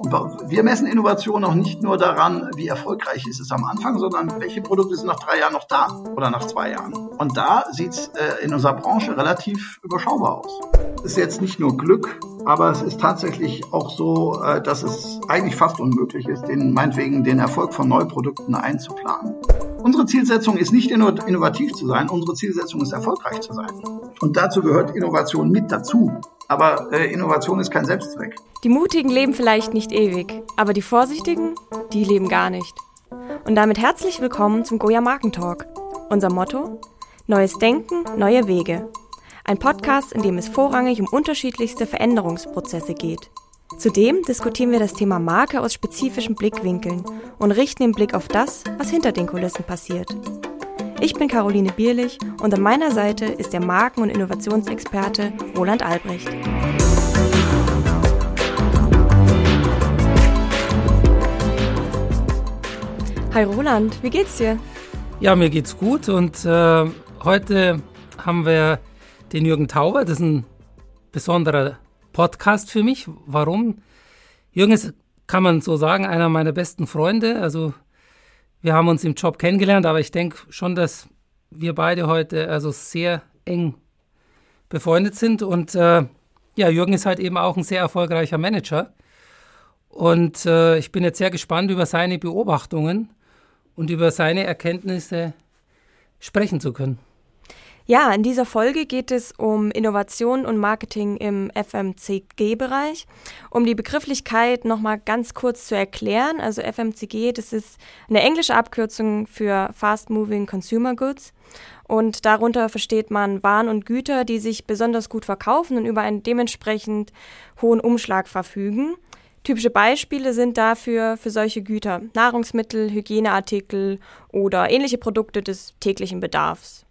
Und wir messen Innovation auch nicht nur daran, wie erfolgreich ist es am Anfang, sondern welche Produkte sind nach drei Jahren noch da oder nach zwei Jahren. Und da sieht es äh, in unserer Branche relativ überschaubar aus. Es ist jetzt nicht nur Glück, aber es ist tatsächlich auch so, äh, dass es eigentlich fast unmöglich ist, den, meinetwegen den Erfolg von Neuprodukten einzuplanen. Unsere Zielsetzung ist nicht innovativ zu sein, unsere Zielsetzung ist erfolgreich zu sein. Und dazu gehört Innovation mit dazu. Aber äh, Innovation ist kein Selbstzweck. Die Mutigen leben vielleicht nicht ewig, aber die Vorsichtigen, die leben gar nicht. Und damit herzlich willkommen zum Goya Markentalk. Unser Motto? Neues Denken, neue Wege. Ein Podcast, in dem es vorrangig um unterschiedlichste Veränderungsprozesse geht. Zudem diskutieren wir das Thema Marke aus spezifischen Blickwinkeln und richten den Blick auf das, was hinter den Kulissen passiert. Ich bin Caroline Bierlich und an meiner Seite ist der Marken- und Innovationsexperte Roland Albrecht. Hi Roland, wie geht's dir? Ja, mir geht's gut und äh, heute haben wir den Jürgen Tauber, das ist ein besonderer Podcast für mich. Warum? Jürgen ist, kann man so sagen, einer meiner besten Freunde. Also wir haben uns im Job kennengelernt, aber ich denke schon, dass wir beide heute also sehr eng befreundet sind. Und äh, ja, Jürgen ist halt eben auch ein sehr erfolgreicher Manager. Und äh, ich bin jetzt sehr gespannt über seine Beobachtungen und über seine Erkenntnisse sprechen zu können. Ja, in dieser Folge geht es um Innovation und Marketing im FMCG-Bereich. Um die Begrifflichkeit nochmal ganz kurz zu erklären. Also FMCG, das ist eine englische Abkürzung für Fast Moving Consumer Goods. Und darunter versteht man Waren und Güter, die sich besonders gut verkaufen und über einen dementsprechend hohen Umschlag verfügen. Typische Beispiele sind dafür für solche Güter Nahrungsmittel, Hygieneartikel oder ähnliche Produkte des täglichen Bedarfs.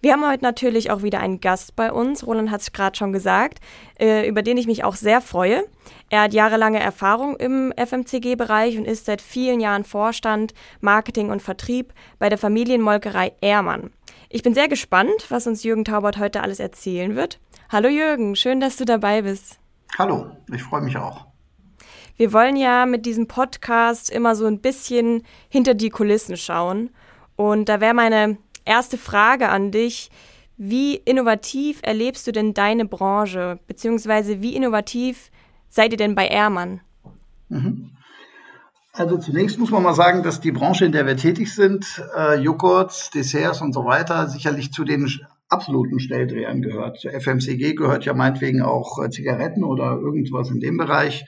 Wir haben heute natürlich auch wieder einen Gast bei uns. Roland hat es gerade schon gesagt, äh, über den ich mich auch sehr freue. Er hat jahrelange Erfahrung im FMCG-Bereich und ist seit vielen Jahren Vorstand, Marketing und Vertrieb bei der Familienmolkerei Ehrmann. Ich bin sehr gespannt, was uns Jürgen Taubert heute alles erzählen wird. Hallo Jürgen, schön, dass du dabei bist. Hallo, ich freue mich auch. Wir wollen ja mit diesem Podcast immer so ein bisschen hinter die Kulissen schauen. Und da wäre meine erste Frage an dich. Wie innovativ erlebst du denn deine Branche? Beziehungsweise wie innovativ seid ihr denn bei Ehrmann? Mhm. Also zunächst muss man mal sagen, dass die Branche, in der wir tätig sind, äh, Joghurts, Desserts und so weiter, sicherlich zu den absoluten Stelldrehern gehört. Zur FMCG gehört ja meinetwegen auch äh, Zigaretten oder irgendwas in dem Bereich.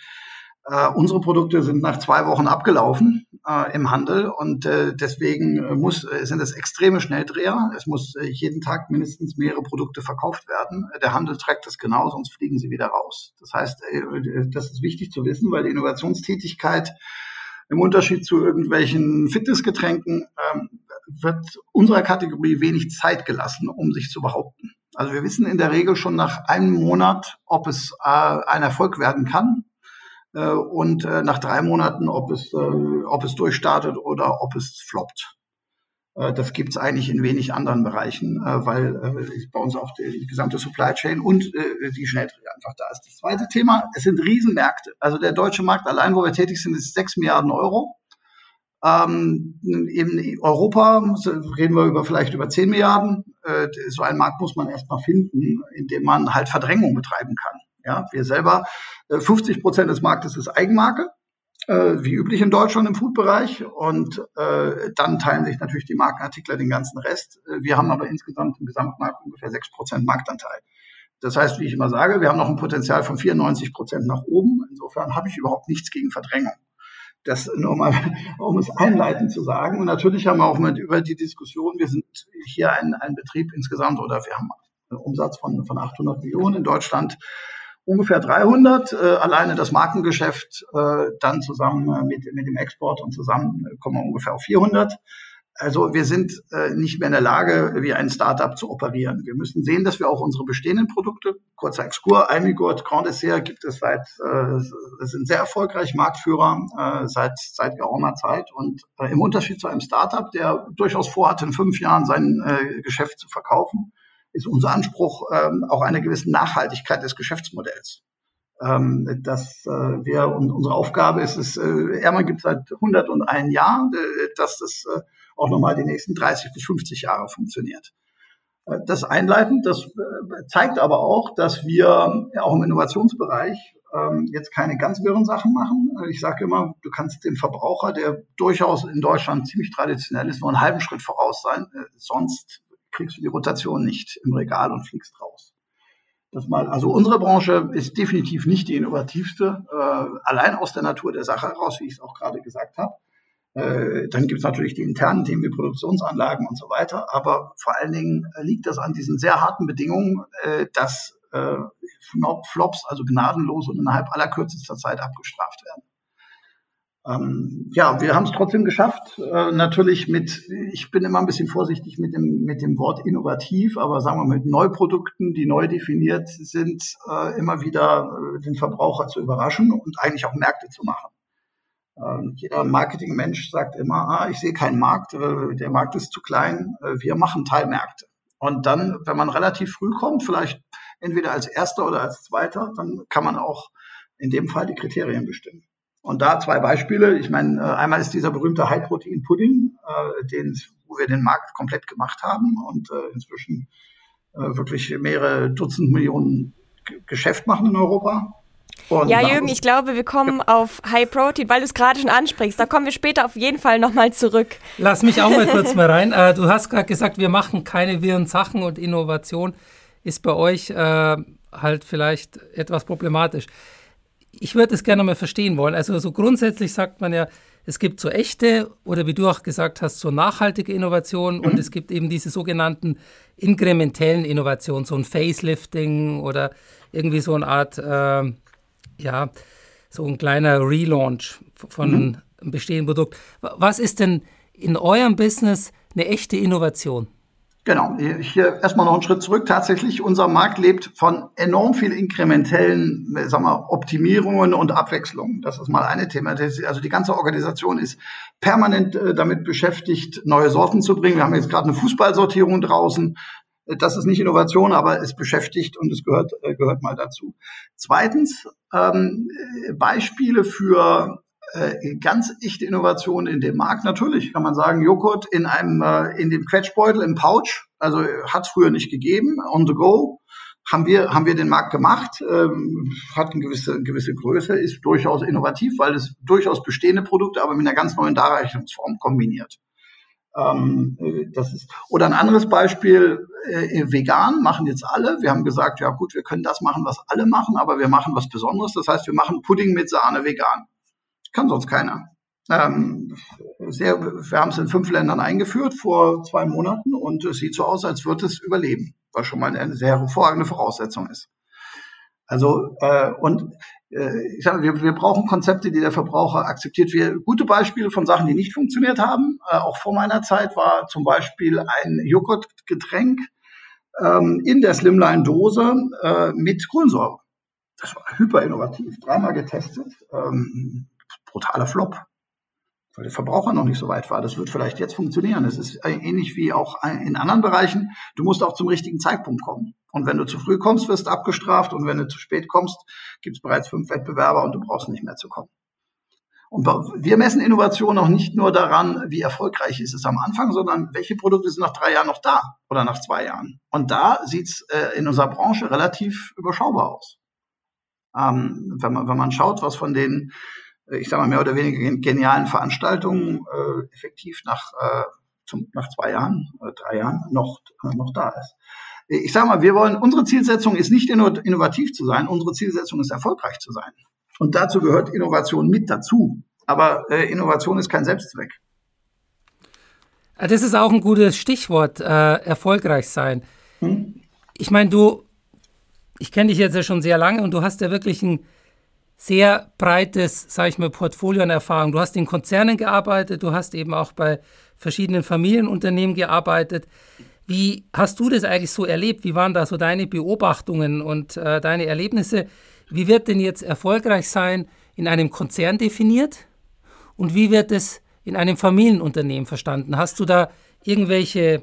Äh, unsere Produkte sind nach zwei Wochen abgelaufen äh, im Handel und äh, deswegen muss, äh, sind es extreme Schnelldreher. Es muss äh, jeden Tag mindestens mehrere Produkte verkauft werden. Der Handel trägt das genau, sonst fliegen sie wieder raus. Das heißt, das ist wichtig zu wissen, weil die Innovationstätigkeit im Unterschied zu irgendwelchen Fitnessgetränken ähm, wird unserer Kategorie wenig Zeit gelassen, um sich zu behaupten. Also wir wissen in der Regel schon nach einem Monat, ob es ein Erfolg werden kann äh, und äh, nach drei Monaten, ob es, äh, ob es durchstartet oder ob es floppt. Äh, das gibt es eigentlich in wenig anderen Bereichen, äh, weil äh, bei uns auch die, gesamte Supply Chain und die Schnelldreher einfach da ist. Das zweite Thema, es sind Riesenmärkte. Also der deutsche Markt allein, wo wir tätig sind, ist sechs Milliarden Euro. Ähm, in Europa reden wir über vielleicht über 10 Milliarden. So einen Markt muss man erstmal finden, in dem man halt Verdrängung betreiben kann. Ja, wir selber, 50 äh, Prozent des Marktes ist Eigenmarke, äh, wie üblich in Deutschland im Food-Bereich. Und äh, dann teilen sich natürlich die Markenartikler den ganzen Rest. Äh, wir haben aber insgesamt im Gesamtmarkt ungefähr 6 Prozent Marktanteil. Das heißt, wie ich immer sage, wir haben noch ein Potenzial von 94 Prozent nach oben. Insofern habe ich überhaupt nichts gegen Verdrängung. Das nur mal, um es einleitend zu sagen. Und natürlich haben wir auch mit über die Diskussion, wir sind hier ein, ein Betrieb insgesamt oder wir haben einen Umsatz von, von 800 Millionen in Deutschland ungefähr 300, äh, alleine das Markengeschäft äh, dann zusammen äh, mit, mit dem Export und zusammen äh, kommen wir ungefähr auf 400. Also wir sind äh, nicht mehr in der Lage, wie ein Startup zu operieren. Wir müssen sehen, dass wir auch unsere bestehenden Produkte, kurzer Exkur, Almigurt, Grand Dessert gibt es seit, äh, sind sehr erfolgreich, Marktführer äh, seit, seit geraumer Zeit. Und äh, im Unterschied zu einem Startup, der durchaus vorhat, in fünf Jahren sein äh, Geschäft zu verkaufen, ist unser Anspruch ähm, auch eine gewisse Nachhaltigkeit des Geschäftsmodells. ähm, dass äh, wir und unsere Aufgabe ist es, äh, Airman gibt seit 101 Jahren, äh, dass das äh, auch nochmal die nächsten 30 bis 50 Jahre funktioniert. Äh, das einleitend, das äh, zeigt aber auch, dass wir auch im Innovationsbereich ähm, jetzt keine ganz wirren Sachen machen. Äh, ich sage immer, du kannst dem Verbraucher, der durchaus in Deutschland ziemlich traditionell ist, nur einen halben Schritt voraus sein. Sonst kriegst du die Rotation nicht im Regal und fliegst raus. Das mal, also unsere Branche ist definitiv nicht die innovativste, äh, allein aus der Natur der Sache heraus, wie ich es auch gerade gesagt habe. Äh, dann gibt es natürlich die internen Themen wie Produktionsanlagen und so weiter. Aber vor allen Dingen liegt das an diesen sehr harten Bedingungen, äh, dass äh, Flops, also gnadenlos und innerhalb allerkürzester Zeit abgestraft werden. Ähm, ja, wir haben es trotzdem geschafft. Äh, natürlich mit, ich bin immer ein bisschen vorsichtig mit dem, mit dem Wort innovativ, aber sagen wir mit Neuprodukten, die neu definiert sind, äh, immer wieder äh, den Verbraucher zu überraschen und eigentlich auch Märkte zu machen. Ähm, jeder Marketingmensch sagt immer, ah, ich sehe keinen Markt, äh, der Markt ist zu klein, äh, wir machen Teilmärkte. Und dann, wenn man relativ früh kommt, vielleicht entweder als Erster oder als Zweiter, dann kann man auch in dem Fall die Kriterien bestimmen. Und da zwei Beispiele. Ich meine, äh, einmal ist dieser berühmte High-Protein-Pudding, äh, den, wo wir den Markt komplett gemacht haben und äh, inzwischen äh, wirklich mehrere Dutzend Millionen Geschäft machen in Europa. Und ja, Jürgen, ich glaube, wir kommen ja. auf High Protein, weil du es gerade schon ansprichst. Da kommen wir später auf jeden Fall nochmal zurück. Lass mich auch mal kurz mal rein. Äh, du hast gerade gesagt, wir machen keine wirren Sachen und Innovation ist bei euch äh, halt vielleicht etwas problematisch ich würde es gerne mal verstehen wollen. Also so grundsätzlich sagt man ja, es gibt so echte oder wie du auch gesagt hast, so nachhaltige Innovationen mhm. und es gibt eben diese sogenannten inkrementellen Innovationen, so ein Facelifting oder irgendwie so eine Art, äh, ja, so ein kleiner Relaunch von mhm. einem bestehenden Produkt. Was ist denn in eurem Business eine echte Innovation? Genau, hier erstmal noch einen Schritt zurück. Tatsächlich, unser Markt lebt von enorm viel inkrementellen sag mal, Optimierungen und Abwechslungen. Das ist mal eine Thema. Also die ganze Organisation ist permanent äh, damit beschäftigt, neue Sorten zu bringen. Wir haben jetzt gerade eine Fußballsortierung draußen. Das ist nicht Innovation, aber es beschäftigt und es gehört, äh, gehört mal dazu. Zweitens, ähm, Beispiele für äh, ganz echte Innovation in dem Markt. Natürlich kann man sagen, Joghurt in einem, äh, in dem Quetschbeutel im Pouch, also hat es früher nicht gegeben, on the go, haben wir, haben wir den Markt gemacht, ähm, hat eine gewisse, gewisse Größe, ist durchaus innovativ, weil es durchaus bestehende Produkte, aber mit einer ganz neuen Darreichungsform kombiniert. Ähm, äh, das ist, oder ein anderes Beispiel, äh, vegan machen jetzt alle. Wir haben gesagt, ja gut, wir können das machen, was alle machen, aber wir machen was Besonderes. Das heißt, wir machen Pudding mit Sahne vegan. Kann sonst keiner. Ähm, sehr, wir haben es in fünf Ländern eingeführt vor zwei Monaten und es sieht so aus, als würde es überleben, was schon mal eine sehr hervorragende Voraussetzung ist. Also äh, und äh, ich sage, wir, wir brauchen Konzepte, die der Verbraucher akzeptiert. Wir gute Beispiele von Sachen, die nicht funktioniert haben. Äh, auch vor meiner Zeit war zum Beispiel ein Joghurtgetränk ähm, in der Slimline-Dose äh, mit Kohlensäure. Das war hyper innovativ, dreimal getestet. Ähm, brutaler Flop, weil der Verbraucher noch nicht so weit war. Das wird vielleicht jetzt funktionieren. Es ist ähnlich wie auch in anderen Bereichen. Du musst auch zum richtigen Zeitpunkt kommen. Und wenn du zu früh kommst, wirst du abgestraft. Und wenn du zu spät kommst, gibt es bereits fünf Wettbewerber und du brauchst nicht mehr zu kommen. Und wir messen Innovation auch nicht nur daran, wie erfolgreich ist es am Anfang, sondern welche Produkte sind nach drei Jahren noch da oder nach zwei Jahren. Und da sieht es äh, in unserer Branche relativ überschaubar aus. Ähm, wenn, man, wenn man schaut, was von den ich sage mal, mehr oder weniger genialen Veranstaltungen äh, effektiv nach, äh, zum, nach zwei Jahren, äh, drei Jahren noch, äh, noch da ist. Ich sage mal, wir wollen, unsere Zielsetzung ist nicht innovativ zu sein, unsere Zielsetzung ist erfolgreich zu sein. Und dazu gehört Innovation mit dazu. Aber äh, Innovation ist kein Selbstzweck. Ah, das ist auch ein gutes Stichwort, äh, erfolgreich sein. Hm? Ich meine, du, ich kenne dich jetzt ja schon sehr lange und du hast ja wirklich ein sehr breites, sage ich mal, Portfolio an Erfahrung. Du hast in Konzernen gearbeitet, du hast eben auch bei verschiedenen Familienunternehmen gearbeitet. Wie hast du das eigentlich so erlebt? Wie waren da so deine Beobachtungen und äh, deine Erlebnisse? Wie wird denn jetzt erfolgreich sein in einem Konzern definiert? Und wie wird es in einem Familienunternehmen verstanden? Hast du da irgendwelche,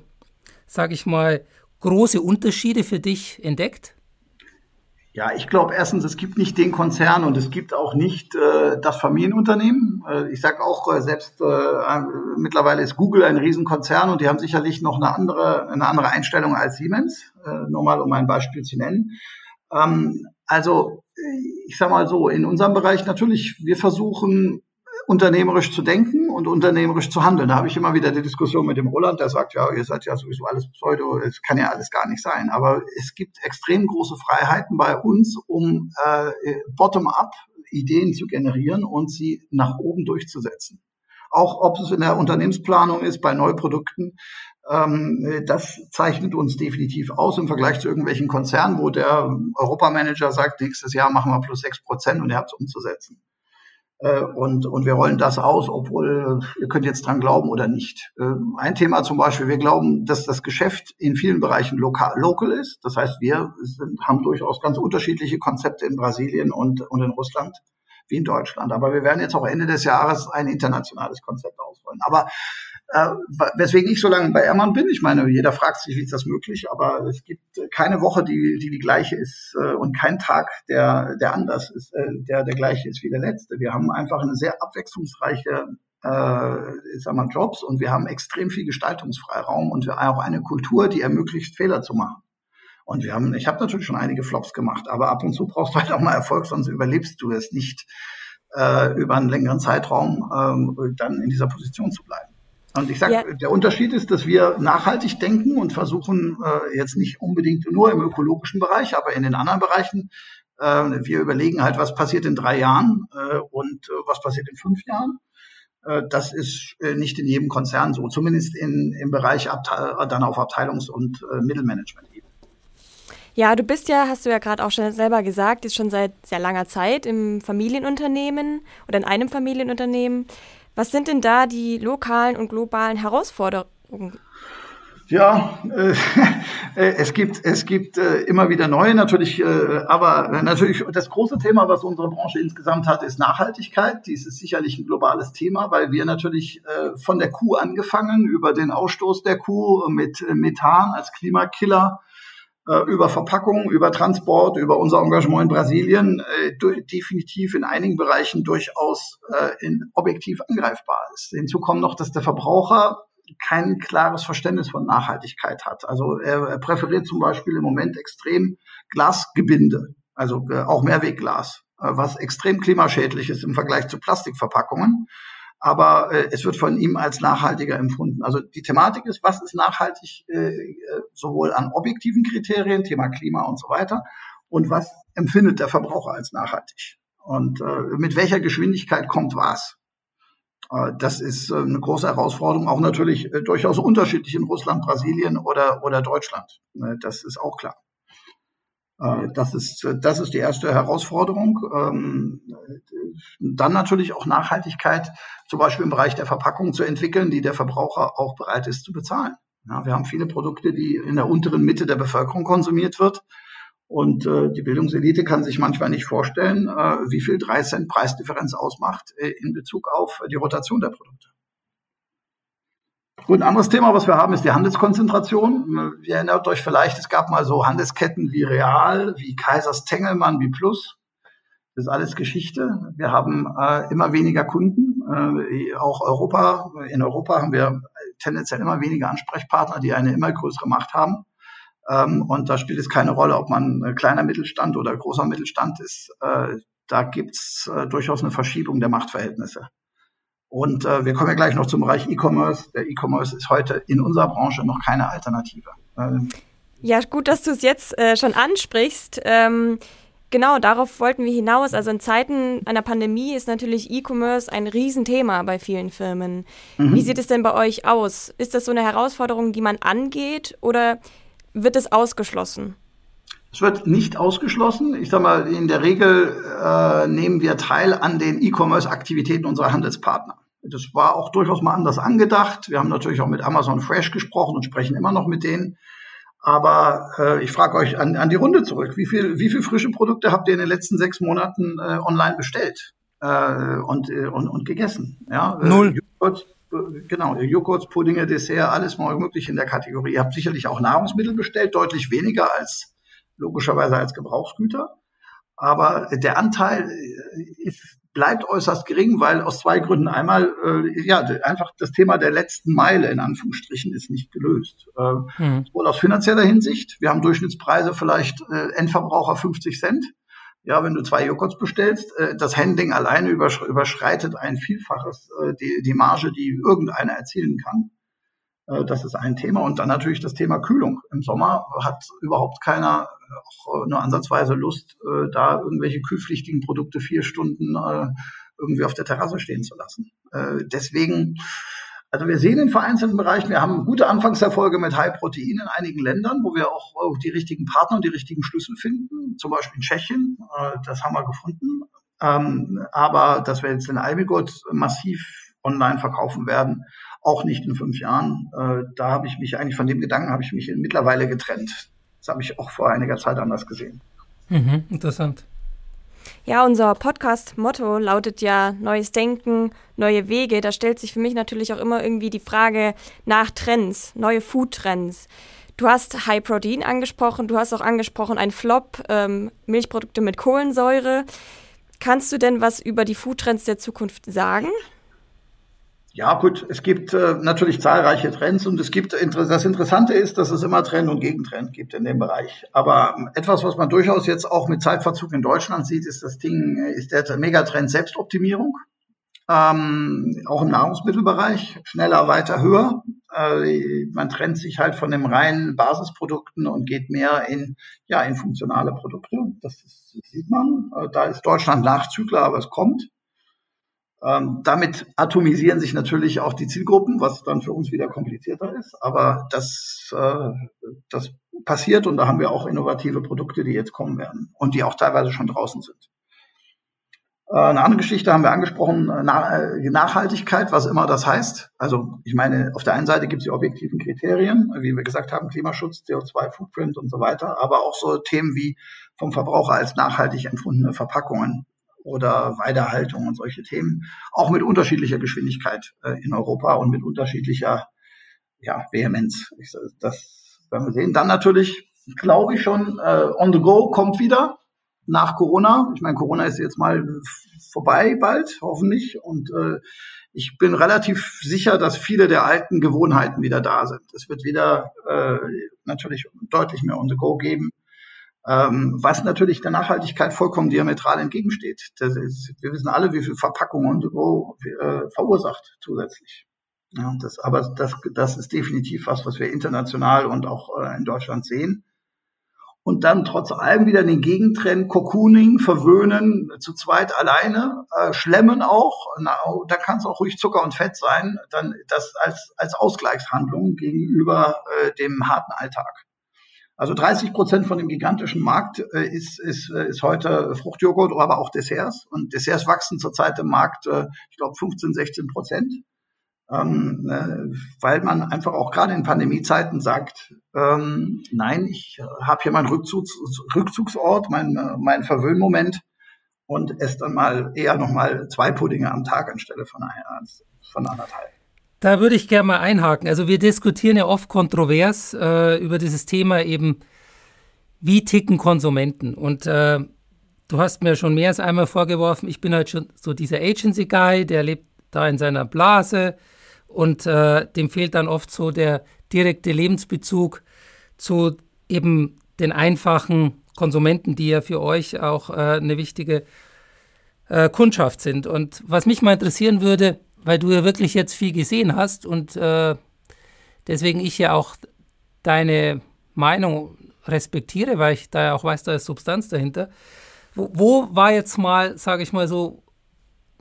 sage ich mal, große Unterschiede für dich entdeckt? Ja, ich glaube erstens, es gibt nicht den Konzern und es gibt auch nicht äh, das Familienunternehmen. Äh, ich sage auch, äh, selbst äh, mittlerweile ist Google ein Riesenkonzern und die haben sicherlich noch eine andere, eine andere Einstellung als Siemens, äh, nur mal um ein Beispiel zu nennen. Ähm, also ich sage mal so, in unserem Bereich natürlich, wir versuchen unternehmerisch zu denken und unternehmerisch zu handeln. Da habe ich immer wieder die Diskussion mit dem Roland, der sagt, ja, ihr seid ja sowieso alles Pseudo, es kann ja alles gar nicht sein. Aber es gibt extrem große Freiheiten bei uns, um äh, bottom-up Ideen zu generieren und sie nach oben durchzusetzen. Auch ob es in der Unternehmensplanung ist, bei Neuprodukten. Ähm, das zeichnet uns definitiv aus im Vergleich zu irgendwelchen Konzernen, wo der Europamanager sagt, nächstes Jahr machen wir plus sechs Prozent und ihr habt es umzusetzen. Äh, und, und wir rollen das aus, obwohl ihr könnt jetzt dran glauben oder nicht. Äh, ein Thema zum Beispiel, wir glauben, dass das Geschäft in vielen Bereichen lokal, local ist. Das heißt, wir sind, haben durchaus ganz unterschiedliche Konzepte in Brasilien und, und in Russland wie in Deutschland. Aber wir werden jetzt auch Ende des Jahres ein internationales Konzept ausrollen. Aber äh, weswegen ich so lange bei Ermann bin. Ich meine, jeder fragt sich, wie ist das möglich, aber es gibt keine Woche, die die, die gleiche ist äh, und kein Tag, der, der anders ist, äh, der der gleiche ist wie der letzte. Wir haben einfach eine sehr abwechslungsreiche äh, ich sag mal, Jobs und wir haben extrem viel Gestaltungsfreiraum und wir haben auch eine Kultur, die ermöglicht, Fehler zu machen. Und wir haben, ich habe natürlich schon einige Flops gemacht, aber ab und zu brauchst du halt auch mal Erfolg, sonst überlebst du es nicht, äh, über einen längeren Zeitraum ähm, dann in dieser Position zu bleiben. Und ich sage, ja. der Unterschied ist, dass wir nachhaltig denken und versuchen äh, jetzt nicht unbedingt nur im ökologischen Bereich, aber in den anderen Bereichen. Äh, wir überlegen halt, was passiert in drei Jahren äh, und äh, was passiert in fünf Jahren. Äh, das ist äh, nicht in jedem Konzern so, zumindest in, im Bereich Abte dann auf Abteilungs- und Mittelmanagement. Ja, du bist ja, hast du ja gerade auch schon selber gesagt, ist schon seit sehr langer Zeit im Familienunternehmen oder in einem Familienunternehmen. Was sind denn da die lokalen und globalen Herausforderungen? Ja, äh, äh, es gibt es gibt äh, immer wieder neue natürlich, äh, aber natürlich das große Thema, was unsere Branche insgesamt hat, ist Nachhaltigkeit. Dies ist sicherlich ein globales Thema, weil wir natürlich äh, von der Kuh angefangen über den Ausstoß der Kuh mit Methan als Klimakiller über Verpackung, über Transport, über unser Engagement in Brasilien äh, definitiv in einigen Bereichen durchaus äh, in, objektiv angreifbar ist. Hinzu kommt noch, dass der Verbraucher kein klares Verständnis von Nachhaltigkeit hat. Also er, er präferiert zum Beispiel im Moment extrem Glasgebinde, also äh, auch Mehrwegglas, äh, was extrem klimaschädlich ist im Vergleich zu Plastikverpackungen aber äh, es wird von ihm als nachhaltiger empfunden. Also die Thematik ist, was ist nachhaltig äh, äh, sowohl an objektiven Kriterien, Thema Klima und so weiter, und was empfindet der Verbraucher als nachhaltig? Und äh, mit welcher Geschwindigkeit kommt was? Äh, das ist äh, eine große Herausforderung, auch natürlich äh, durchaus unterschiedlich in Russland, Brasilien oder, oder Deutschland. Äh, das ist auch klar. Äh, das ist, das ist die erste Herausforderung. Ähm, dann natürlich auch Nachhaltigkeit, zum Beispiel im Bereich der Verpackung zu entwickeln, die der Verbraucher auch bereit ist zu bezahlen. Ja, wir haben viele Produkte, die in der unteren Mitte der Bevölkerung konsumiert wird. Und äh, die Bildungselite kann sich manchmal nicht vorstellen, äh, wie viel 3 Cent Preisdifferenz ausmacht in Bezug auf die Rotation der Produkte. Gut, ein anderes Thema, was wir haben, ist die Handelskonzentration. Ihr erinnert euch vielleicht, es gab mal so Handelsketten wie Real, wie Kaisers Tengelmann, wie Plus. Das ist alles Geschichte. Wir haben äh, immer weniger Kunden. Äh, auch Europa, in Europa haben wir tendenziell immer weniger Ansprechpartner, die eine immer größere Macht haben. Ähm, und da spielt es keine Rolle, ob man kleiner Mittelstand oder großer Mittelstand ist. Äh, da gibt's äh, durchaus eine Verschiebung der Machtverhältnisse. Und äh, wir kommen ja gleich noch zum Bereich E-Commerce. Der E-Commerce ist heute in unserer Branche noch keine Alternative. Ähm ja, gut, dass du es jetzt äh, schon ansprichst. Ähm, genau, darauf wollten wir hinaus. Also in Zeiten einer Pandemie ist natürlich E-Commerce ein Riesenthema bei vielen Firmen. Mhm. Wie sieht es denn bei euch aus? Ist das so eine Herausforderung, die man angeht oder wird es ausgeschlossen? Es wird nicht ausgeschlossen. Ich sage mal, in der Regel äh, nehmen wir teil an den E-Commerce-Aktivitäten unserer Handelspartner. Das war auch durchaus mal anders angedacht. Wir haben natürlich auch mit Amazon Fresh gesprochen und sprechen immer noch mit denen. Aber äh, ich frage euch an, an die Runde zurück. Wie viel, wie viel frische Produkte habt ihr in den letzten sechs Monaten äh, online bestellt äh, und, äh, und, und gegessen? Ja? Äh, Null. Joghurt, äh, genau, Joghurt, Puddinge, Dessert, alles möglich in der Kategorie. Ihr habt sicherlich auch Nahrungsmittel bestellt, deutlich weniger als logischerweise als Gebrauchsgüter. Aber der Anteil ist, bleibt äußerst gering, weil aus zwei Gründen. Einmal, äh, ja, einfach das Thema der letzten Meile in Anführungsstrichen ist nicht gelöst. Äh, hm. Sowohl aus finanzieller Hinsicht, wir haben Durchschnittspreise vielleicht äh, Endverbraucher 50 Cent. Ja, wenn du zwei Joghurts bestellst, äh, das Handling alleine übersch überschreitet ein Vielfaches äh, die, die Marge, die irgendeiner erzielen kann. Äh, das ist ein Thema. Und dann natürlich das Thema Kühlung. Im Sommer hat überhaupt keiner auch nur ansatzweise Lust, äh, da irgendwelche kühlpflichtigen Produkte vier Stunden äh, irgendwie auf der Terrasse stehen zu lassen. Deswegen, also wir sehen in vereinzelten Bereichen, wir haben gute Anfangserfolge mit High Protein in einigen Ländern, wo wir auch die richtigen Partner und die richtigen Schlüssel finden. Zum Beispiel in Tschechien, das haben wir gefunden. Ähm, aber dass wir jetzt den Albigot massiv online verkaufen werden, auch nicht in fünf Jahren. Äh, da habe ich mich eigentlich von dem Gedanken habe ich mich mittlerweile getrennt. Das habe ich auch vor einiger Zeit anders gesehen. Mhm, interessant. Ja, unser Podcast-Motto lautet ja Neues Denken, neue Wege. Da stellt sich für mich natürlich auch immer irgendwie die Frage nach Trends, neue Food-Trends. Du hast High Protein angesprochen, du hast auch angesprochen ein Flop, ähm, Milchprodukte mit Kohlensäure. Kannst du denn was über die Food-Trends der Zukunft sagen? Ja, gut, es gibt äh, natürlich zahlreiche Trends und es gibt, das Interessante ist, dass es immer Trend und Gegentrend gibt in dem Bereich. Aber ähm, etwas, was man durchaus jetzt auch mit Zeitverzug in Deutschland sieht, ist das Ding, äh, ist der Megatrend Selbstoptimierung. Ähm, auch im Nahrungsmittelbereich, schneller, weiter, höher. Äh, man trennt sich halt von den reinen Basisprodukten und geht mehr in, ja, in funktionale Produkte. Das, ist, das sieht man. Äh, da ist Deutschland Nachzügler, aber es kommt. Ähm, damit atomisieren sich natürlich auch die Zielgruppen, was dann für uns wieder komplizierter ist. Aber das, äh, das passiert und da haben wir auch innovative Produkte, die jetzt kommen werden und die auch teilweise schon draußen sind. Äh, eine andere Geschichte haben wir angesprochen, äh, Na äh, Nachhaltigkeit, was immer das heißt. Also ich meine, auf der einen Seite gibt es die objektiven Kriterien, wie wir gesagt haben, Klimaschutz, CO2-Footprint und so weiter, aber auch so Themen wie vom Verbraucher als nachhaltig empfundene Verpackungen oder Weidehaltung und solche Themen, auch mit unterschiedlicher Geschwindigkeit äh, in Europa und mit unterschiedlicher ja, Vehemenz. Ich, das werden wir sehen. Dann natürlich, glaube ich schon, äh, on the go kommt wieder nach Corona. Ich meine, Corona ist jetzt mal vorbei bald, hoffentlich. Und äh, ich bin relativ sicher, dass viele der alten Gewohnheiten wieder da sind. Es wird wieder äh, natürlich deutlich mehr on the go geben was natürlich der Nachhaltigkeit vollkommen diametral entgegensteht. Ist, wir wissen alle, wie viel Verpackung und so äh, verursacht zusätzlich. Ja, das, aber das, das ist definitiv was, was wir international und auch äh, in Deutschland sehen. Und dann trotz allem wieder den Gegentrend, Cocooning, verwöhnen, zu zweit alleine, äh, schlemmen auch, na, da kann es auch ruhig Zucker und Fett sein, dann das als, als Ausgleichshandlung gegenüber äh, dem harten Alltag. Also 30 Prozent von dem gigantischen Markt äh, ist, ist, äh, ist heute Fruchtjoghurt, aber auch Desserts. Und Desserts wachsen zurzeit im Markt, äh, ich glaube, 15, 16 Prozent. Ähm, äh, weil man einfach auch gerade in Pandemiezeiten sagt, ähm, nein, ich habe hier meinen Rückzugs Rückzugsort, mein, äh, mein Verwöhnmoment und esse dann mal eher nochmal zwei Puddinge am Tag anstelle von, einer, von anderthalb. Da würde ich gerne mal einhaken. Also wir diskutieren ja oft kontrovers äh, über dieses Thema eben, wie ticken Konsumenten. Und äh, du hast mir schon mehr als einmal vorgeworfen, ich bin halt schon so dieser Agency-Guy, der lebt da in seiner Blase und äh, dem fehlt dann oft so der direkte Lebensbezug zu eben den einfachen Konsumenten, die ja für euch auch äh, eine wichtige äh, Kundschaft sind. Und was mich mal interessieren würde, weil du ja wirklich jetzt viel gesehen hast und äh, deswegen ich ja auch deine Meinung respektiere, weil ich da ja auch weiß, da ist Substanz dahinter. Wo, wo war jetzt mal, sage ich mal so,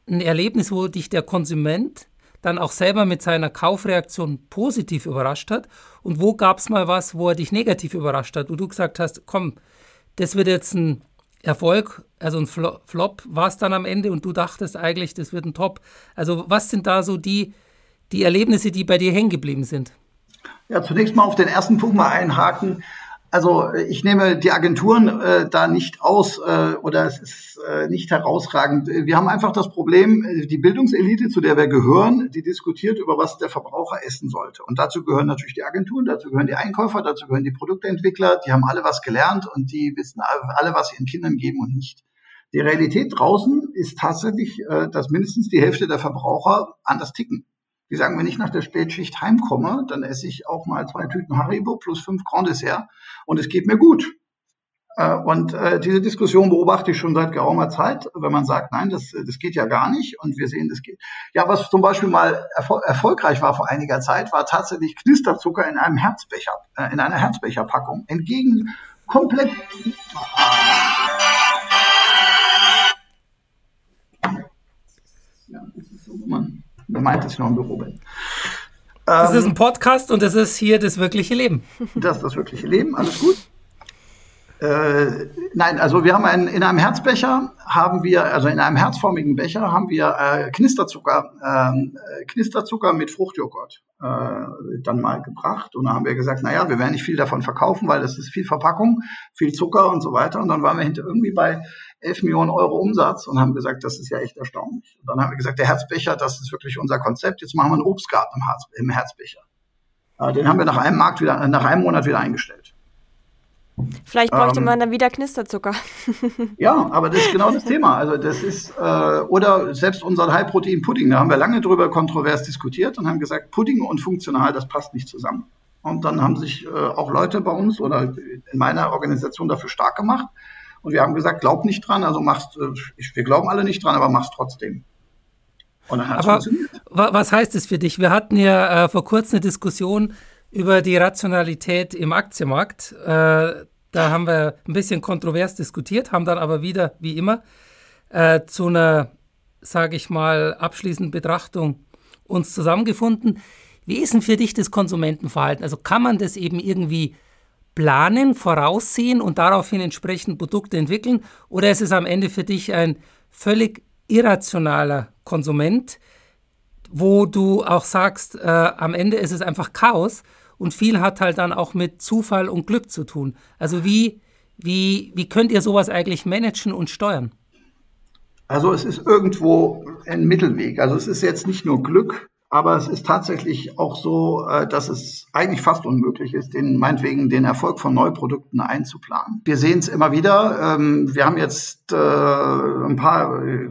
ein Erlebnis, wo dich der Konsument dann auch selber mit seiner Kaufreaktion positiv überrascht hat? Und wo gab es mal was, wo er dich negativ überrascht hat, wo du gesagt hast, komm, das wird jetzt ein Erfolg, also ein Flop war es dann am Ende und du dachtest eigentlich, das wird ein Top. Also was sind da so die, die Erlebnisse, die bei dir hängen geblieben sind? Ja, zunächst mal auf den ersten Punkt mal einhaken. Also ich nehme die Agenturen äh, da nicht aus äh, oder es ist äh, nicht herausragend. Wir haben einfach das Problem, äh, die Bildungselite, zu der wir gehören, die diskutiert über was der Verbraucher essen sollte. Und dazu gehören natürlich die Agenturen, dazu gehören die Einkäufer, dazu gehören die Produktentwickler. Die haben alle was gelernt und die wissen alle, was sie ihren Kindern geben und nicht. Die Realität draußen ist tatsächlich, äh, dass mindestens die Hälfte der Verbraucher anders ticken. Die sagen, wenn ich nach der Spätschicht heimkomme, dann esse ich auch mal zwei Tüten Haribo plus fünf Grand Dessert und es geht mir gut. Äh, und äh, diese Diskussion beobachte ich schon seit geraumer Zeit, wenn man sagt, nein, das, das geht ja gar nicht und wir sehen, das geht. Ja, was zum Beispiel mal erfol erfolgreich war vor einiger Zeit, war tatsächlich Knisterzucker in einem Herzbecher, äh, in einer Herzbecherpackung. Entgegen komplett. Ja, das ist so, man gemeint, dass ich noch im Büro bin. Das ist ein ähm, Podcast und das ist hier das wirkliche Leben. Das ist das wirkliche Leben, alles gut. Äh, nein, also wir haben einen, in einem Herzbecher haben wir, also in einem herzformigen Becher haben wir äh, Knisterzucker, ähm, äh, Knisterzucker mit Fruchtjoghurt äh, dann mal gebracht. Und dann haben wir gesagt, naja, wir werden nicht viel davon verkaufen, weil das ist viel Verpackung, viel Zucker und so weiter. Und dann waren wir hinter irgendwie bei 11 Millionen Euro Umsatz und haben gesagt, das ist ja echt erstaunlich. Und dann haben wir gesagt, der Herzbecher, das ist wirklich unser Konzept. Jetzt machen wir einen Obstgarten im, Herz, im Herzbecher. Äh, den haben wir nach einem Markt wieder, nach einem Monat wieder eingestellt. Vielleicht bräuchte ähm, man dann wieder Knisterzucker. ja, aber das ist genau das Thema. Also das ist, äh, oder selbst unseren High-Protein-Pudding, da haben wir lange drüber kontrovers diskutiert und haben gesagt, Pudding und funktional, das passt nicht zusammen. Und dann haben sich äh, auch Leute bei uns oder in meiner Organisation dafür stark gemacht. Und wir haben gesagt, glaub nicht dran, also machst, äh, wir glauben alle nicht dran, aber mach's trotzdem. Und dann hat's aber funktioniert. Was heißt es für dich? Wir hatten ja äh, vor kurzem eine Diskussion über die Rationalität im Aktienmarkt. Äh, da haben wir ein bisschen kontrovers diskutiert, haben dann aber wieder, wie immer, äh, zu einer, sage ich mal, abschließenden Betrachtung uns zusammengefunden. Wie ist denn für dich das Konsumentenverhalten? Also kann man das eben irgendwie planen, voraussehen und daraufhin entsprechend Produkte entwickeln? Oder ist es am Ende für dich ein völlig irrationaler Konsument, wo du auch sagst, äh, am Ende ist es einfach Chaos und viel hat halt dann auch mit Zufall und Glück zu tun. Also wie, wie, wie könnt ihr sowas eigentlich managen und steuern? Also es ist irgendwo ein Mittelweg. Also es ist jetzt nicht nur Glück, aber es ist tatsächlich auch so, äh, dass es eigentlich fast unmöglich ist, den, meinetwegen den Erfolg von Neuprodukten einzuplanen. Wir sehen es immer wieder. Ähm, wir haben jetzt äh, ein paar, äh,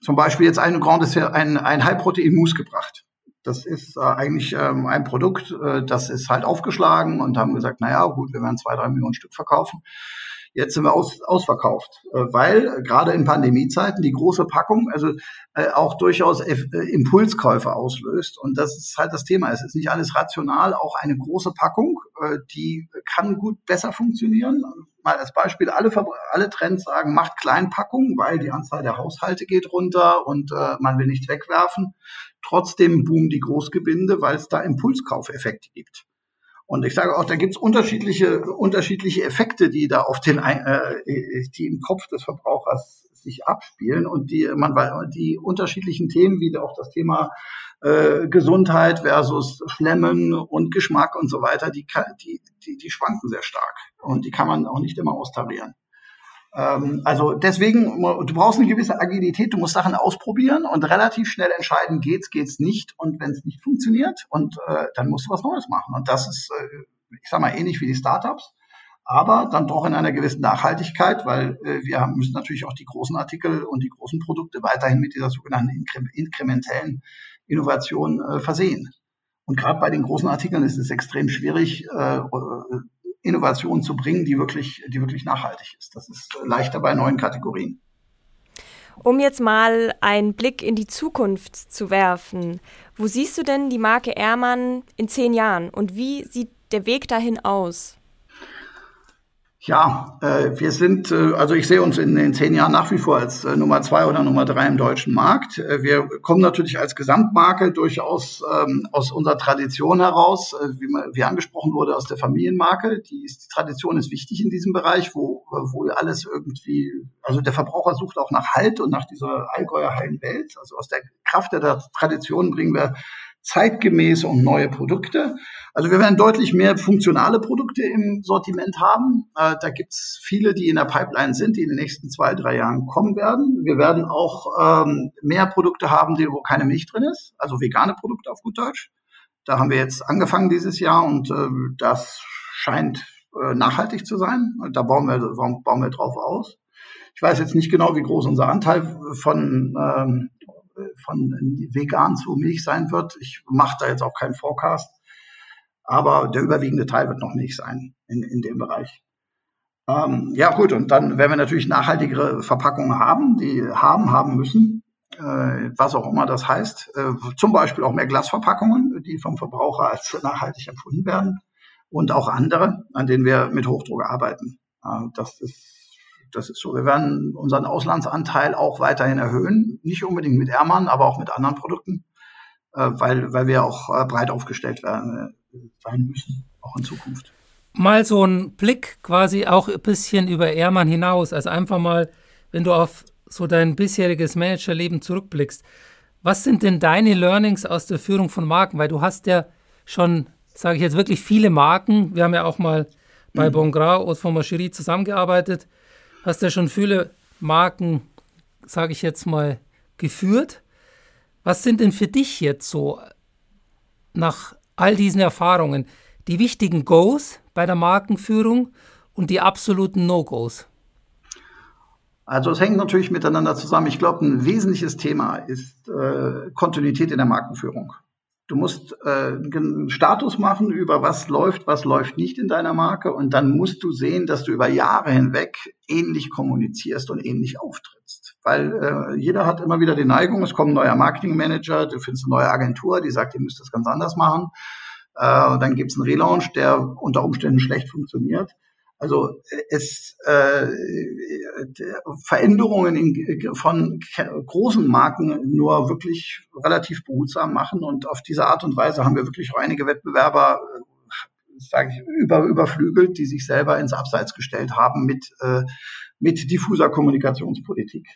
zum Beispiel jetzt ein Grand Dessert, ein, ein High-Protein-Mousse gebracht. Das ist eigentlich ähm, ein Produkt, das ist halt aufgeschlagen und haben gesagt, naja, gut, wir werden zwei, drei Millionen Stück verkaufen. Jetzt sind wir aus, ausverkauft, äh, weil gerade in Pandemiezeiten die große Packung also äh, auch durchaus äh, Impulskäufe auslöst. Und das ist halt das Thema. Es ist nicht alles rational. Auch eine große Packung, die kann gut besser funktionieren. Mal als Beispiel, alle, alle Trends sagen, macht Kleinpackungen, weil die Anzahl der Haushalte geht runter und man will nichts wegwerfen. Trotzdem boomen die Großgebinde, weil es da Impulskaufeffekte gibt. Und ich sage auch, da gibt es unterschiedliche, unterschiedliche Effekte, die da auf den, äh, die im Kopf des Verbrauchers sich abspielen und die man die unterschiedlichen Themen, wie auch das Thema äh, Gesundheit versus Schlemmen und Geschmack und so weiter, die, die, die, die schwanken sehr stark und die kann man auch nicht immer austarieren. Ähm, also deswegen, du brauchst eine gewisse Agilität, du musst Sachen ausprobieren und relativ schnell entscheiden, geht's, geht's nicht. Und wenn es nicht funktioniert, und äh, dann musst du was Neues machen. Und das ist, äh, ich sag mal, ähnlich wie die Startups, aber dann doch in einer gewissen Nachhaltigkeit, weil äh, wir haben, müssen natürlich auch die großen Artikel und die großen Produkte weiterhin mit dieser sogenannten inkrementellen Innovation äh, versehen. Und gerade bei den großen Artikeln ist es extrem schwierig, äh, Innovation zu bringen, die wirklich, die wirklich nachhaltig ist. Das ist leichter bei neuen Kategorien. Um jetzt mal einen Blick in die Zukunft zu werfen, wo siehst du denn die Marke Ehrmann in zehn Jahren und wie sieht der Weg dahin aus? Ja, äh, wir sind, äh, also ich sehe uns in den zehn Jahren nach wie vor als äh, Nummer zwei oder Nummer drei im deutschen Markt. Äh, wir kommen natürlich als Gesamtmarke durchaus ähm, aus unserer Tradition heraus, äh, wie, man, wie angesprochen wurde, aus der Familienmarke. Die, ist, die Tradition ist wichtig in diesem Bereich, wo, wo alles irgendwie, also der Verbraucher sucht auch nach Halt und nach dieser Allgäuer Welt. Also aus der Kraft der Tradition bringen wir zeitgemäße und neue Produkte. Also wir werden deutlich mehr funktionale Produkte im Sortiment haben. Äh, da gibt's viele, die in der Pipeline sind, die in den nächsten zwei, drei Jahren kommen werden. Wir werden auch ähm, mehr Produkte haben, die, wo keine Milch drin ist, also vegane Produkte auf gut Deutsch. Da haben wir jetzt angefangen dieses Jahr und äh, das scheint äh, nachhaltig zu sein. Da bauen wir, bauen wir drauf aus. Ich weiß jetzt nicht genau, wie groß unser Anteil von ähm, von vegan zu Milch sein wird. Ich mache da jetzt auch keinen Forecast, aber der überwiegende Teil wird noch Milch sein in, in dem Bereich. Ähm, ja gut, und dann werden wir natürlich nachhaltigere Verpackungen haben, die haben, haben müssen, äh, was auch immer das heißt. Äh, zum Beispiel auch mehr Glasverpackungen, die vom Verbraucher als nachhaltig empfunden werden und auch andere, an denen wir mit Hochdruck arbeiten. Äh, das ist das ist so. Wir werden unseren Auslandsanteil auch weiterhin erhöhen. Nicht unbedingt mit Ermann, aber auch mit anderen Produkten, äh, weil, weil wir auch äh, breit aufgestellt werden, äh, sein müssen, auch in Zukunft. Mal so ein Blick quasi auch ein bisschen über Ehrmann hinaus. Also einfach mal, wenn du auf so dein bisheriges Managerleben zurückblickst. Was sind denn deine Learnings aus der Führung von Marken? Weil du hast ja schon, sage ich jetzt wirklich viele Marken. Wir haben ja auch mal bei mhm. Bongrau und von Macherie zusammengearbeitet hast ja schon viele Marken, sage ich jetzt mal, geführt. Was sind denn für dich jetzt so nach all diesen Erfahrungen die wichtigen Goes bei der Markenführung und die absoluten No-Gos? Also es hängt natürlich miteinander zusammen. Ich glaube, ein wesentliches Thema ist äh, Kontinuität in der Markenführung. Du musst äh, einen Status machen über was läuft, was läuft nicht in deiner Marke und dann musst du sehen, dass du über Jahre hinweg ähnlich kommunizierst und ähnlich auftrittst. Weil äh, jeder hat immer wieder die Neigung, es kommt ein neuer Marketingmanager, du findest eine neue Agentur, die sagt, ihr müsst das ganz anders machen. Äh, dann gibt es einen Relaunch, der unter Umständen schlecht funktioniert. Also es äh, Veränderungen in, von großen Marken nur wirklich relativ behutsam machen und auf diese Art und Weise haben wir wirklich auch einige Wettbewerber, äh, sage ich, über, überflügelt, die sich selber ins Abseits gestellt haben mit äh, mit diffuser Kommunikationspolitik.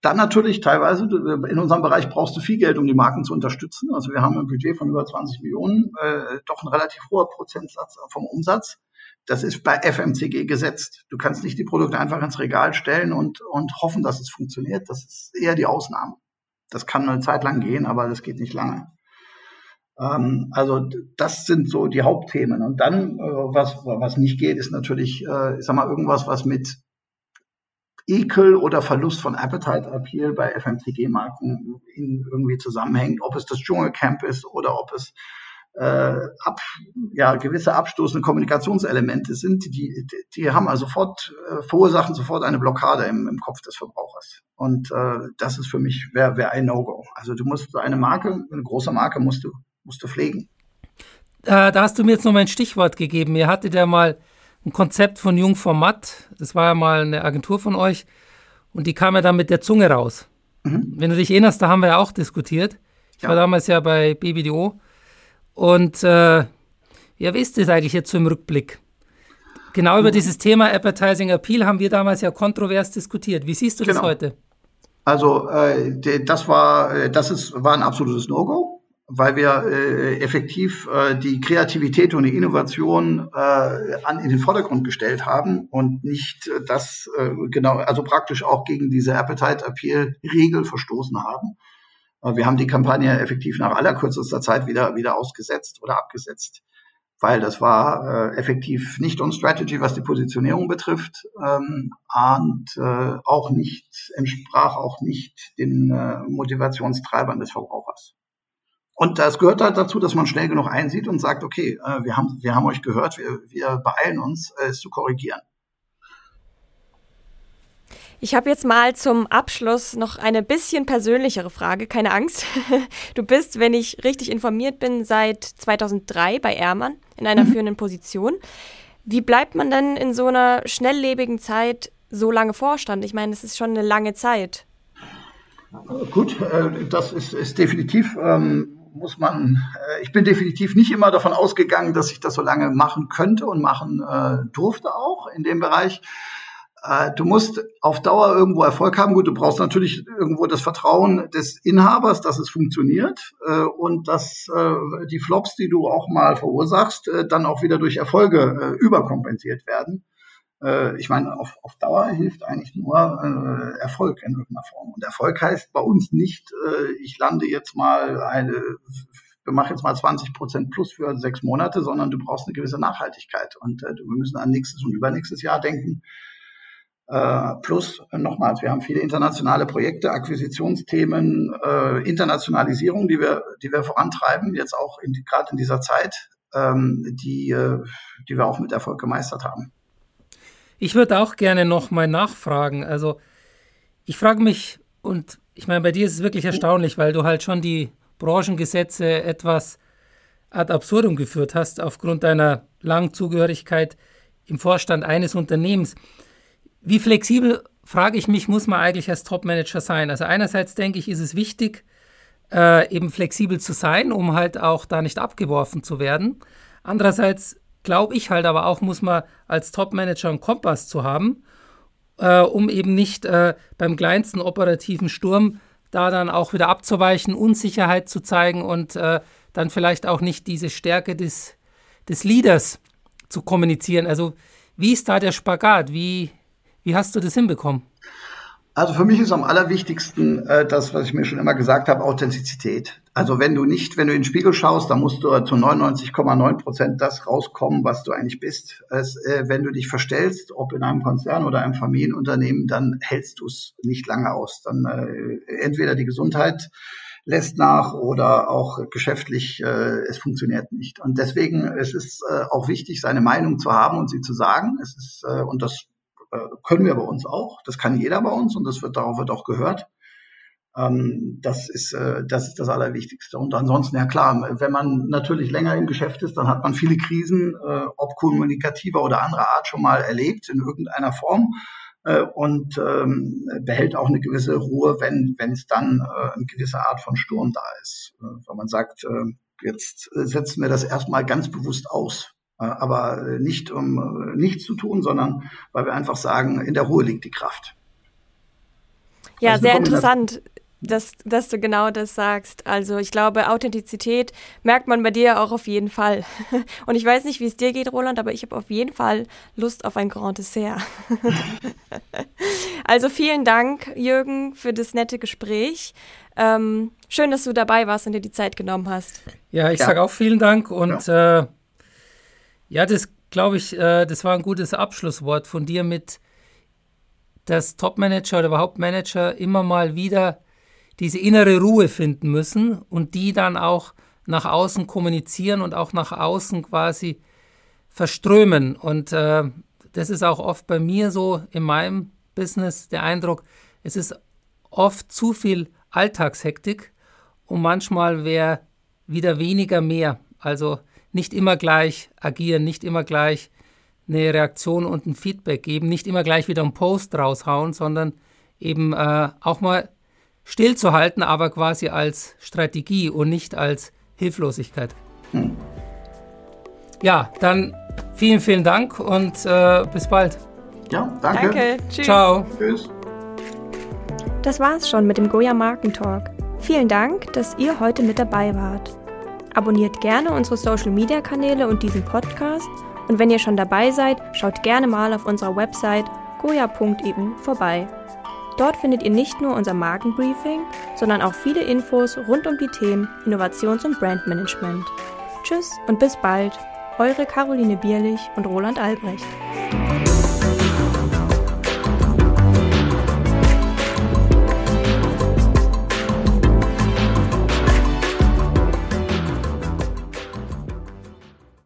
Dann natürlich teilweise, in unserem Bereich brauchst du viel Geld, um die Marken zu unterstützen. Also wir haben ein Budget von über 20 Millionen, äh, doch ein relativ hoher Prozentsatz vom Umsatz das ist bei FMCG gesetzt. Du kannst nicht die Produkte einfach ins Regal stellen und, und hoffen, dass es funktioniert. Das ist eher die Ausnahme. Das kann eine Zeit lang gehen, aber das geht nicht lange. Ähm, also das sind so die Hauptthemen. Und dann, äh, was, was nicht geht, ist natürlich, äh, ich sag mal, irgendwas, was mit Ekel oder Verlust von Appetite Appeal bei FMCG-Marken irgendwie zusammenhängt, ob es das Dschungelcamp ist oder ob es äh, ab, ja, gewisse abstoßende Kommunikationselemente sind, die, die, haben also sofort, äh, verursachen sofort eine Blockade im, im Kopf des Verbrauchers. Und äh, das ist für mich, wäre wär ein No-Go. Also du musst eine Marke, eine große Marke musst du, musst du pflegen. Äh, da hast du mir jetzt noch mal ein Stichwort gegeben. Ihr hattet ja mal ein Konzept von Jungformat. Das war ja mal eine Agentur von euch. Und die kam ja dann mit der Zunge raus. Mhm. Wenn du dich erinnerst, da haben wir ja auch diskutiert. Ich ja. war damals ja bei BBDO. Und äh, ja, wie ist das eigentlich jetzt so im Rückblick? Genau über dieses Thema Advertising Appeal haben wir damals ja kontrovers diskutiert. Wie siehst du das genau. heute? Also äh, das war äh, das ist war ein absolutes No-Go, weil wir äh, effektiv äh, die Kreativität und die Innovation äh, an in den Vordergrund gestellt haben und nicht äh, das äh, genau also praktisch auch gegen diese Appetite Appeal Regel verstoßen haben. Wir haben die Kampagne effektiv nach allerkürzester Zeit wieder, wieder ausgesetzt oder abgesetzt, weil das war äh, effektiv nicht on Strategy, was die Positionierung betrifft ähm, und äh, auch nicht, entsprach auch nicht den äh, Motivationstreibern des Verbrauchers. Und das gehört halt dazu, dass man schnell genug einsieht und sagt, okay, äh, wir, haben, wir haben euch gehört, wir, wir beeilen uns, äh, es zu korrigieren. Ich habe jetzt mal zum Abschluss noch eine bisschen persönlichere Frage, keine Angst. Du bist, wenn ich richtig informiert bin, seit 2003 bei Ehrmann in einer mhm. führenden Position. Wie bleibt man denn in so einer schnelllebigen Zeit so lange Vorstand? Ich meine, es ist schon eine lange Zeit. Gut, äh, das ist, ist definitiv, ähm, muss man, äh, ich bin definitiv nicht immer davon ausgegangen, dass ich das so lange machen könnte und machen äh, durfte auch in dem Bereich. Äh, du musst auf Dauer irgendwo Erfolg haben. Gut, du brauchst natürlich irgendwo das Vertrauen des Inhabers, dass es funktioniert äh, und dass äh, die Flops, die du auch mal verursachst, dann auch wieder durch Erfolge überkompensiert werden. Ich meine, auf, auf Dauer hilft eigentlich nur Erfolg in irgendeiner Form. Und Erfolg heißt bei uns nicht, ich lande jetzt mal eine, wir machen jetzt mal 20 Prozent plus für sechs Monate, sondern du brauchst eine gewisse Nachhaltigkeit. Und wir müssen an nächstes und übernächstes Jahr denken. Äh, plus, nochmals, wir haben viele internationale Projekte, Akquisitionsthemen, äh, Internationalisierung, die wir, die wir vorantreiben, jetzt auch gerade in dieser Zeit, ähm, die, äh, die wir auch mit Erfolg gemeistert haben. Ich würde auch gerne noch mal nachfragen. Also ich frage mich, und ich meine, bei dir ist es wirklich erstaunlich, weil du halt schon die Branchengesetze etwas ad absurdum geführt hast, aufgrund deiner langen Zugehörigkeit im Vorstand eines Unternehmens. Wie flexibel, frage ich mich, muss man eigentlich als Topmanager sein? Also einerseits denke ich, ist es wichtig, äh, eben flexibel zu sein, um halt auch da nicht abgeworfen zu werden. Andererseits glaube ich halt aber auch, muss man als Top-Manager einen Kompass zu haben, äh, um eben nicht äh, beim kleinsten operativen Sturm da dann auch wieder abzuweichen, Unsicherheit zu zeigen und äh, dann vielleicht auch nicht diese Stärke des, des Leaders zu kommunizieren. Also wie ist da der Spagat? Wie, wie hast du das hinbekommen? Also für mich ist am allerwichtigsten äh, das, was ich mir schon immer gesagt habe, Authentizität. Also wenn du nicht, wenn du in den Spiegel schaust, dann musst du zu 99,9 Prozent das rauskommen, was du eigentlich bist. Es, äh, wenn du dich verstellst, ob in einem Konzern oder einem Familienunternehmen, dann hältst du es nicht lange aus. Dann äh, entweder die Gesundheit lässt nach oder auch geschäftlich, äh, es funktioniert nicht. Und deswegen es ist äh, auch wichtig, seine Meinung zu haben und sie zu sagen. Es ist, äh, und das können wir bei uns auch. Das kann jeder bei uns und das wird, darauf wird auch gehört. Ähm, das ist, äh, das ist das Allerwichtigste. Und ansonsten, ja klar, wenn man natürlich länger im Geschäft ist, dann hat man viele Krisen, äh, ob kommunikativer oder anderer Art schon mal erlebt in irgendeiner Form und ähm, behält auch eine gewisse Ruhe, wenn wenn es dann eine gewisse Art von Sturm da ist. wenn man sagt, jetzt setzen wir das erstmal ganz bewusst aus. Äh, aber nicht um äh, nichts zu tun, sondern weil wir einfach sagen, in der Ruhe liegt die Kraft. Ja, sehr interessant, dass, dass du genau das sagst. Also ich glaube, Authentizität merkt man bei dir auch auf jeden Fall. Und ich weiß nicht, wie es dir geht, Roland, aber ich habe auf jeden Fall Lust auf ein Grand Dessert. Also vielen Dank, Jürgen, für das nette Gespräch. Ähm, schön, dass du dabei warst und dir die Zeit genommen hast. Ja, ich ja. sage auch vielen Dank und ja. äh, ja, das glaube ich, äh, das war ein gutes Abschlusswort von dir mit, dass Topmanager oder überhaupt Manager immer mal wieder diese innere Ruhe finden müssen und die dann auch nach außen kommunizieren und auch nach außen quasi verströmen. Und äh, das ist auch oft bei mir so in meinem Business der Eindruck, es ist oft zu viel Alltagshektik und manchmal wäre wieder weniger mehr. Also nicht immer gleich agieren, nicht immer gleich eine Reaktion und ein Feedback geben, nicht immer gleich wieder einen Post raushauen, sondern eben äh, auch mal stillzuhalten, aber quasi als Strategie und nicht als Hilflosigkeit. Hm. Ja, dann vielen, vielen Dank und äh, bis bald. Ja, danke. Danke. Tschüss. Ciao. Tschüss. Das war's schon mit dem Goya Markentalk. Vielen Dank, dass ihr heute mit dabei wart. Abonniert gerne unsere Social Media Kanäle und diesen Podcast. Und wenn ihr schon dabei seid, schaut gerne mal auf unserer Website goya.eu vorbei. Dort findet ihr nicht nur unser Markenbriefing, sondern auch viele Infos rund um die Themen Innovations- und Brandmanagement. Tschüss und bis bald, eure Caroline Bierlich und Roland Albrecht.